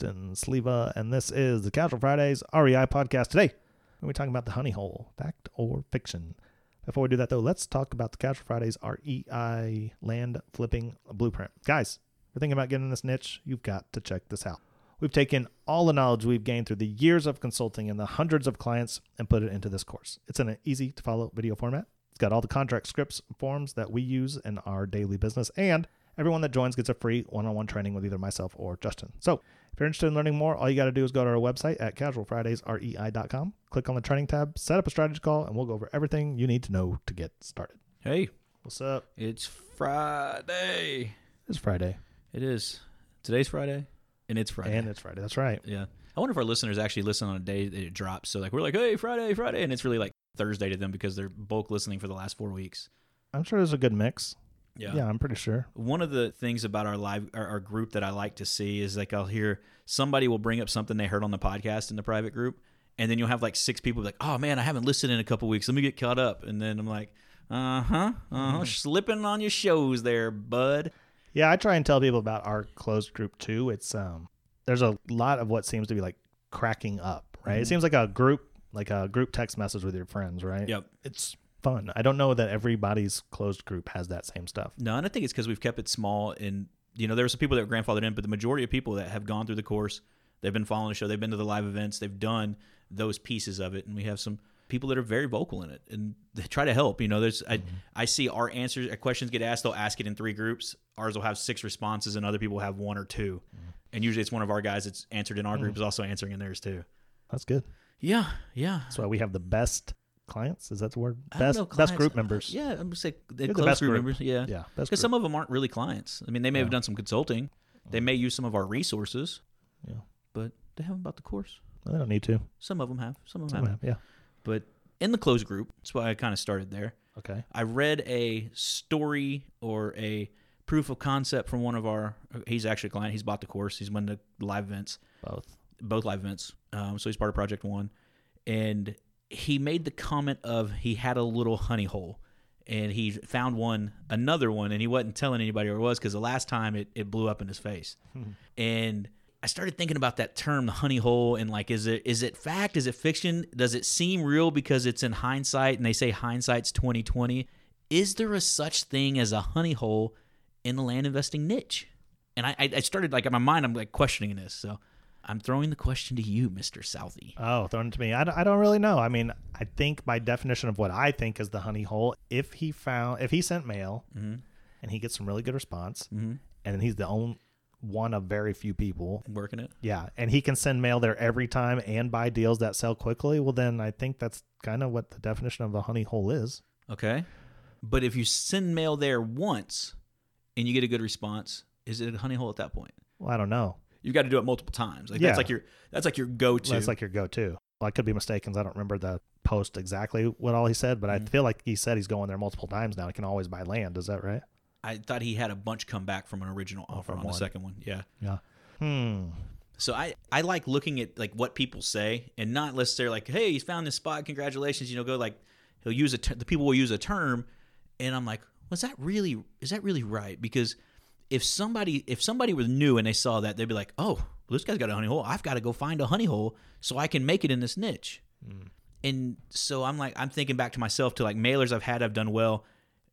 Sleva, and this is the Casual Fridays REI podcast. Today, we're talking about the honey hole, fact or fiction. Before we do that, though, let's talk about the Casual Fridays REI land flipping blueprint. Guys, if you're thinking about getting in this niche, you've got to check this out. We've taken all the knowledge we've gained through the years of consulting and the hundreds of clients and put it into this course. It's in an easy to follow video format. It's got all the contract scripts and forms that we use in our daily business, and everyone that joins gets a free one on one training with either myself or Justin. So if you're interested in learning more, all you got to do is go to our website at casualfridaysrei.com, click on the training tab, set up a strategy call, and we'll go over everything you need to know to get started. Hey, What's up? it's Friday. It's Friday, It is. Today's Friday, and it's Friday. and it's Friday. That's right. yeah. I wonder if our listeners actually listen on a day that it drops. So like we're like, hey, Friday, Friday, and it's really like Thursday to them because they're bulk listening for the last four weeks. I'm sure there's a good mix. Yeah. Yeah, I'm pretty sure. One of the things about our live our, our group that I like to see is like I'll hear somebody will bring up something they heard on the podcast in the private group, and then you'll have like six people like, oh man, I haven't listened in a couple weeks. Let me get caught up, and then I'm like, uh huh, uh huh, slipping on your shows there, bud. Yeah, I try and tell people about our closed group too. It's um, there's a lot of what seems to be like cracking up, right? It Mhm. seems like a group, like a group text message with your friends, right? Yep. It's fun. I don't know that everybody's closed group has that same stuff. No, and I think it's because we've kept it small. And you know, there were some people that were grandfathered in, but the majority of people that have gone through the course, they've been following the show, they've been to the live events, they've done those pieces of it, and we have some people that are very vocal in it and they try to help. You know, there's I mm-hmm. I see our answers, our questions get asked, they'll ask it in three groups. Ours will have six responses, and other people will have one or 2 mm-hmm. And usually, it's one of our guys that's answered in our group mm. is also answering in theirs too. That's good. Yeah, yeah. That's why we have the best clients. Is that the word? Best know, best group members. Yeah, I'm gonna say the best group group. members. Yeah, Yeah, because some of them aren't really clients. I mean, they may have done some consulting. They may use some of our resources. Yeah. But they haven't bought the course. Well, they don't need to. Some of them have. Some of them Some haven't. yeah. But in the closed group, that's why I kind of started there. Okay. I read a story or a proof of concept from one of our. He's actually a client. He's bought the course. He's won the live events, Both. both live events. Um, so he's part of Project One, and he made the comment of he had a little honey hole. And he found one, another one, and he wasn't telling anybody where it was because the last time it, it blew up in his face. Hmm. and I started thinking about that term, the honey hole, and like, is it is it fact? Is it fiction? Does it seem real because it's in hindsight? And they say hindsight's twenty twenty. Is there a such thing as a honey hole in the land investing niche? And I, I I started like in my mind, I'm like questioning this. So I'm throwing the question to you, Mister Southey. Oh, thrown it to me. I don't, I don't really know. I mean, I think by definition of what I think is the honey hole, if he found, if he sent mail Mm-hmm. and he gets some really good response, Mm-hmm. and he's the only one of very few people, Working it. yeah, and he can send mail there every time and buy deals that sell quickly, well, then I think that's kind of what the definition of a honey hole is. Okay. But if you send mail there once and you get a good response, is it a honey hole at that point? Well, I don't know. You've got to do it multiple times. Like Yeah. that's like your that's like your go to. That's like your go-to. Well, I could be mistaken. I don't remember the post exactly what all he said, but I Mhm. feel like he said he's going there multiple times now. He can always buy land. Is that right? I thought he had a bunch come back from an original offer from on the second one. Yeah. Yeah. Hmm. So I, I like looking at like what people say and not they're like, hey, he's found this spot, congratulations. You know, go like he'll use a ter- the people will use a term, and I'm like, was that really is that really right? Because if somebody if somebody was new and they saw that, they'd be like, oh, well, this guy's got a honey hole. I've got to go find a honey hole so I can make it in this niche. Mm. And so I'm like, I'm thinking back to myself to like mailers I've had, I've done well.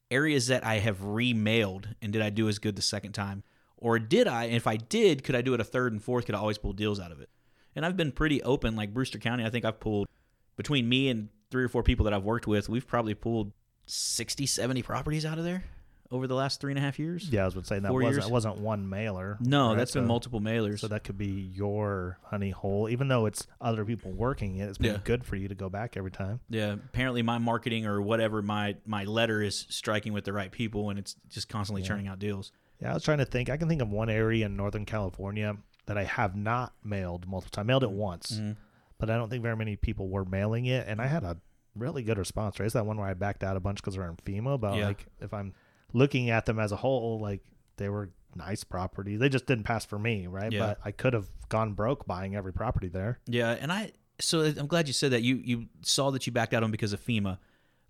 Areas that I have remailed, and did I do as good the second time? Or did I? And if I did, could I do it a third and fourth? Could I always pull deals out of it? And I've been pretty open. Like Brewster County, I think I've pulled between me and three or four people that I've worked with, we've probably pulled 60, 70 properties out of there over the last three and a half years. Yeah, I was would say that Four wasn't years? wasn't one mailer. No, right? that's been multiple mailers. So that could be your honey hole, even though it's other people working it. It's been Yeah. good for you to go back every time. Yeah, apparently my marketing or whatever my my letter is striking with the right people, and it's just constantly Yeah. churning out deals. Yeah, I was trying to think. I can think of one area in Northern California that I have not mailed multiple times. I mailed it once, Mhm. but I don't think very many people were mailing it. And I had a really good response rate. It's that one where I backed out a bunch because we're in FEMA. But Yeah. like, if I'm looking at them as a whole, like they were nice properties. They just didn't pass for me, right? Yeah. But I could have gone broke buying every property there. Yeah, and I so I'm glad you said that. You you saw that you backed out on because of FEMA.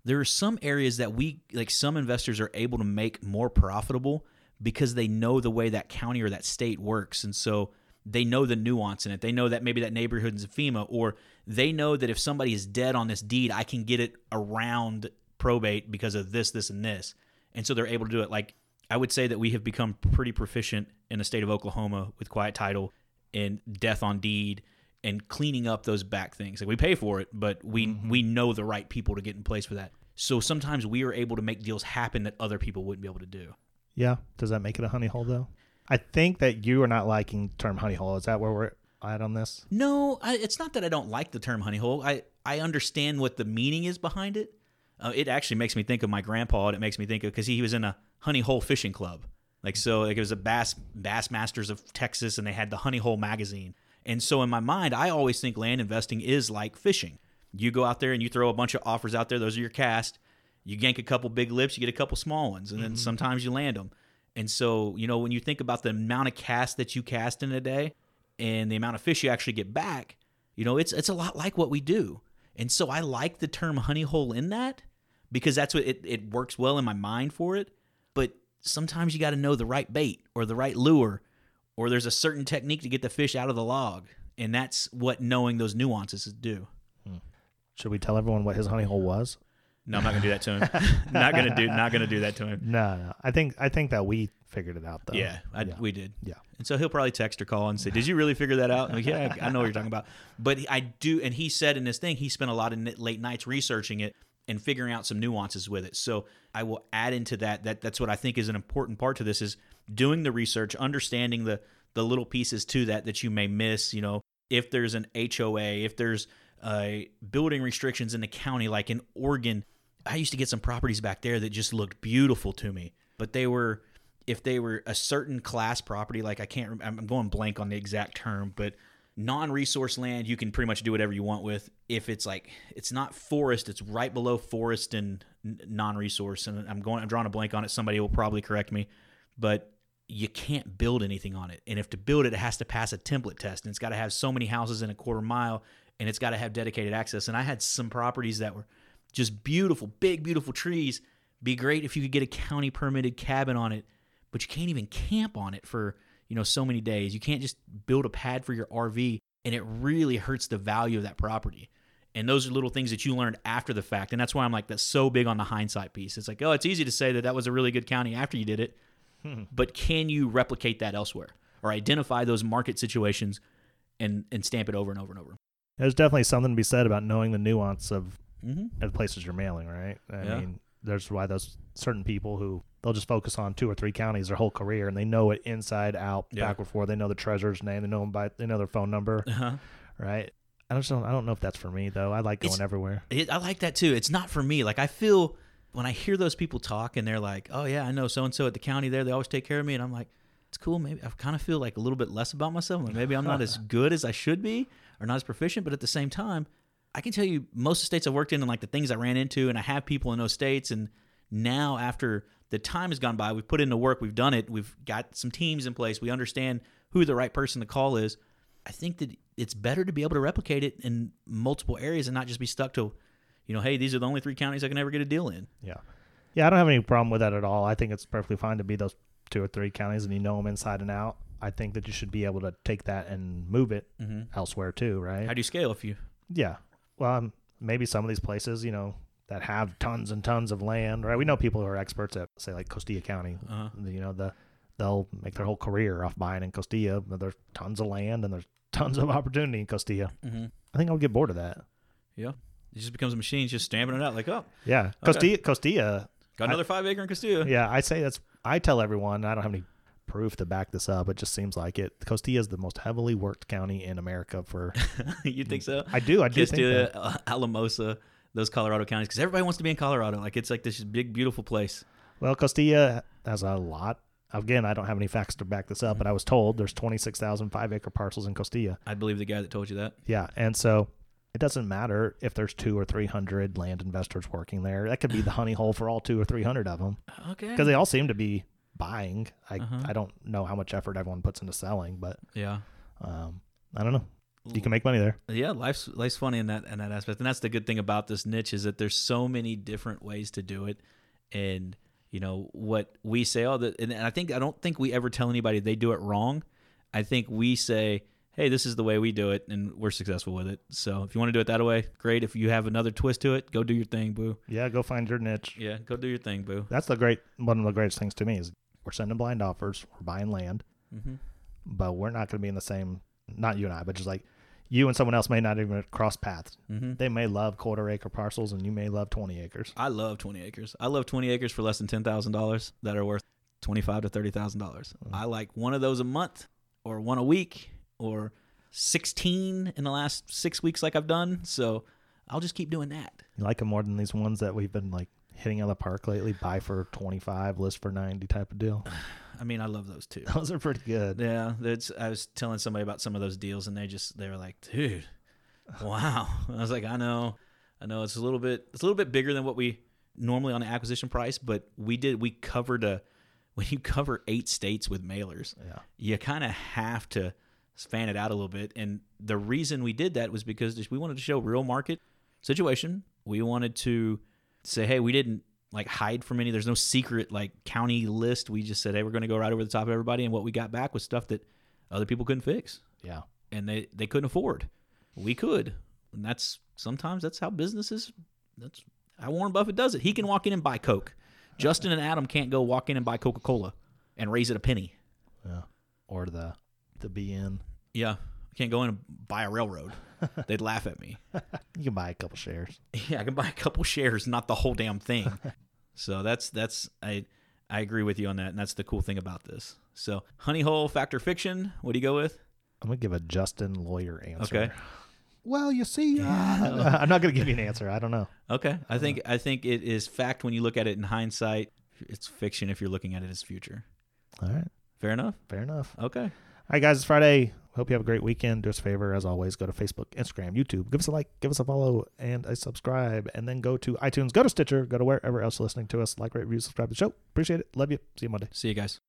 There are some areas that we like some investors are able to make more profitable because they know the way that county or that state works and so they know the nuance in it. They know that maybe that neighborhood is a FEMA or they know that if somebody is dead on this deed, I can get it around probate because of this, this, and this. And so they're able to do it. Like I would say that we have become pretty proficient in the state of Oklahoma with quiet title and death on deed and cleaning up those back things. Like we pay for it, but we mm-hmm. we know the right people to get in place for that. So sometimes we are able to make deals happen that other people wouldn't be able to do. Yeah. Does that make it a honey hole though? I think that you are not liking the term honey hole. Is that where we're at on this? No, I, it's not that I don't like the term honey hole. I I understand what the meaning is behind it. Uh, it actually makes me think of my grandpa, and it makes me think of because he he was in a honey hole fishing club. Like so, like it was a bass bass masters of Texas, and they had the honey hole magazine. And so in my mind, I always think land investing is like fishing. You go out there and you throw a bunch of offers out there. Those are your cast. You yank a couple big lips, you get a couple small ones, and then sometimes you land them. And so, you know, when you think about the amount of cast that you cast in a day and the amount of fish you actually get back, you know, it's it's a lot like what we do. And so I like the term honey hole in that because that's what it, it works well in my mind for it. But sometimes you got to know the right bait or the right lure or there's a certain technique to get the fish out of the log. And that's what knowing those nuances do. Should we tell everyone what his honey hole was? No, I'm not gonna do that to him. not gonna do not gonna do that to him. No, no. I think I think that we figured it out though. Yeah, I, Yeah. we did. Yeah. And so he'll probably text or call and say, "Did you really figure that out?" I'm like, yeah, I know what you're talking about. But I do, and he said in this thing, he spent a lot of late nights researching it and figuring out some nuances with it. So I will add into that that that's what I think is an important part to this is doing the research, understanding the the little pieces to that that you may miss. You know, if there's an HOA, if there's uh, building restrictions in the county, like in Oregon, I used to get some properties back there that just looked beautiful to me, but they were if they were a certain class property, like I can't, I'm going blank on the exact term, but non-resource land, you can pretty much do whatever you want with. If it's like it's not forest, it's right below forest and non-resource, and I'm going, I'm drawing a blank on it. Somebody will probably correct me, but you can't build anything on it. And if to build it, it has to pass a template test, and it's got to have so many houses in a quarter mile, and it's got to have dedicated access. And I had some properties that were just beautiful, big, beautiful trees. Be great if you could get a county permitted cabin on it, but you can't even camp on it for you know so many days. You can't just build a pad for your RV, and it really hurts the value of that property. And those are little things that you learned after the fact, and that's why I'm like that's so big on the hindsight piece. It's like, oh, it's easy to say that that was a really good county after you did it, but can you replicate that elsewhere or identify those market situations and and stamp it over and over and over? There's definitely something to be said about knowing the nuance of Mm-hmm. of places you're mailing, right? I Yeah. mean, there's why those certain people who they'll just focus on two or three counties their whole career and they know it inside out, Yeah. backward forward. They know the treasurer's name, they know them by they know their phone number, Uh-huh. right? I just don't I don't know if that's for me though. I like going It's- everywhere. It, I like that too. It's not for me. Like I feel when I hear those people talk and they're like, "Oh yeah, I know so and so at the county there. They always take care of me," and I'm like, "It's cool." Maybe I kind of feel like a little bit less about myself. Like maybe I'm not as good as I should be, or not as proficient. But at the same time, I can tell you most of the states I've worked in and like the things I ran into, and I have people in those states. And now after the time has gone by, we've put in the work, we've done it, we've got some teams in place, we understand who the right person to call is. I think that it's better to be able to replicate it in multiple areas and not just be stuck to, you know, hey, these are the only three counties I can ever get a deal in. Yeah. Yeah, I don't have any problem with that at all. I think it's perfectly fine to be those two or three counties and you know them inside and out. I think that you should be able to take that and move it Mm-hmm. elsewhere too, right? How do you scale if you? Yeah. Well, um, maybe some of these places, you know, that have tons and tons of land, right? We know people who are experts at, say, like Costilla County. Uh, You know, the they'll make their whole career off buying in Costilla. But there's tons of land and there's tons of opportunity in Costilla. mm-hmm. I think I'll get bored of that. Yeah, it just becomes a machine, just stamping it out like, oh, Yeah, Okay. Costilla. Costilla. got another five acre in Costilla. Yeah, I say that's. I tell everyone. I don't have any proof to back this up. It just seems like it. Costilla is the most heavily worked county in America. For you think so? I do. I do think that. Uh, Alamosa, those Colorado counties, because everybody wants to be in Colorado. Like it's like this big, beautiful place. Well, Costilla has a lot. Again, I don't have any facts to back this up, but I was told there's 26,000 five acre parcels in Costilla. I believe the guy that told you that. Yeah. And so It doesn't matter if there's two or three hundred land investors working there. That could be the honey hole for all two or three hundred of them Okay. because they all seem to be buying. I Uh-huh. I don't know how much effort everyone puts into selling, but yeah. um, I don't know. You can make money there. Yeah, life's life's funny in that in that aspect, and that's the good thing about this niche is that there's so many different ways to do it, and you know what we say. Oh, the, and I think I don't think we ever tell anybody they do it wrong. I think we say, hey, this is the way we do it, and we're successful with it. So if you want to do it that way, great. If you have another twist to it, go do your thing, boo. Yeah, go find your niche. Yeah, go do your thing, boo. That's the great one of the greatest things to me is we're sending blind offers, we're buying land, Mm-hmm. but we're not going to be in the same. Not you and I, but just like you and someone else may not even cross paths. Mm-hmm. They may love quarter acre parcels, and you may love twenty acres. I love 20 acres. I love 20 acres for less than $10,000 that are worth 25 to $30,000. dollars I like one of those a month or one a week or 16 in the last 6 weeks like I've done. So I'll just keep doing that. You like them more than these ones that we've been like hitting out of the park lately. Buy for twenty five, list for ninety type of deal. I mean, I love those too. Those are pretty good. Yeah, that's I was telling somebody about some of those deals and they just they were like, "Dude, wow." I was like, "I know. I know it's a little bit it's a little bit bigger than what we normally on the acquisition price, but we did we covered a when you cover 8 states with mailers, Yeah. you kind of have to fan it out a little bit. And the reason we did that was because we wanted to show real market situation. We wanted to say, hey, we didn't like hide from any. There's no secret like county list. We just said, hey, we're going to go right over the top of everybody. And what we got back was stuff that other people couldn't fix Yeah. and they, they couldn't afford. We could. And that's sometimes that's how businesses, that's how Warren Buffett does it. He can walk in and buy Coke. Justin and Adam can't go walk in and buy Coca Cola and raise it a penny. Yeah. Or the the BN. Yeah. I can't go in and buy a railroad. They'd laugh at me. You can buy a couple shares. Yeah, I can buy a couple shares, not the whole damn thing. so that's that's I I agree with you on that, and that's the cool thing about this. So honey hole factor fiction. What do you go with? I'm gonna give a Justin lawyer answer. Okay. Well, you see, uh, I'm not gonna give you an answer. I don't know. Okay, I think I think it is fact when you look at it in hindsight. It's fiction if you're looking at it as future. All right. Fair enough. Fair enough. Okay. All right, guys, it's Friday. Hope you have a great weekend. Do us a favor, as always, go to Facebook, Instagram, YouTube. Give us a like, give us a follow, and a subscribe. And then go to iTunes, go to Stitcher, go to wherever else you're listening to us. Like, rate, review, subscribe to the show. Appreciate it. Love you. See you Monday. See you guys.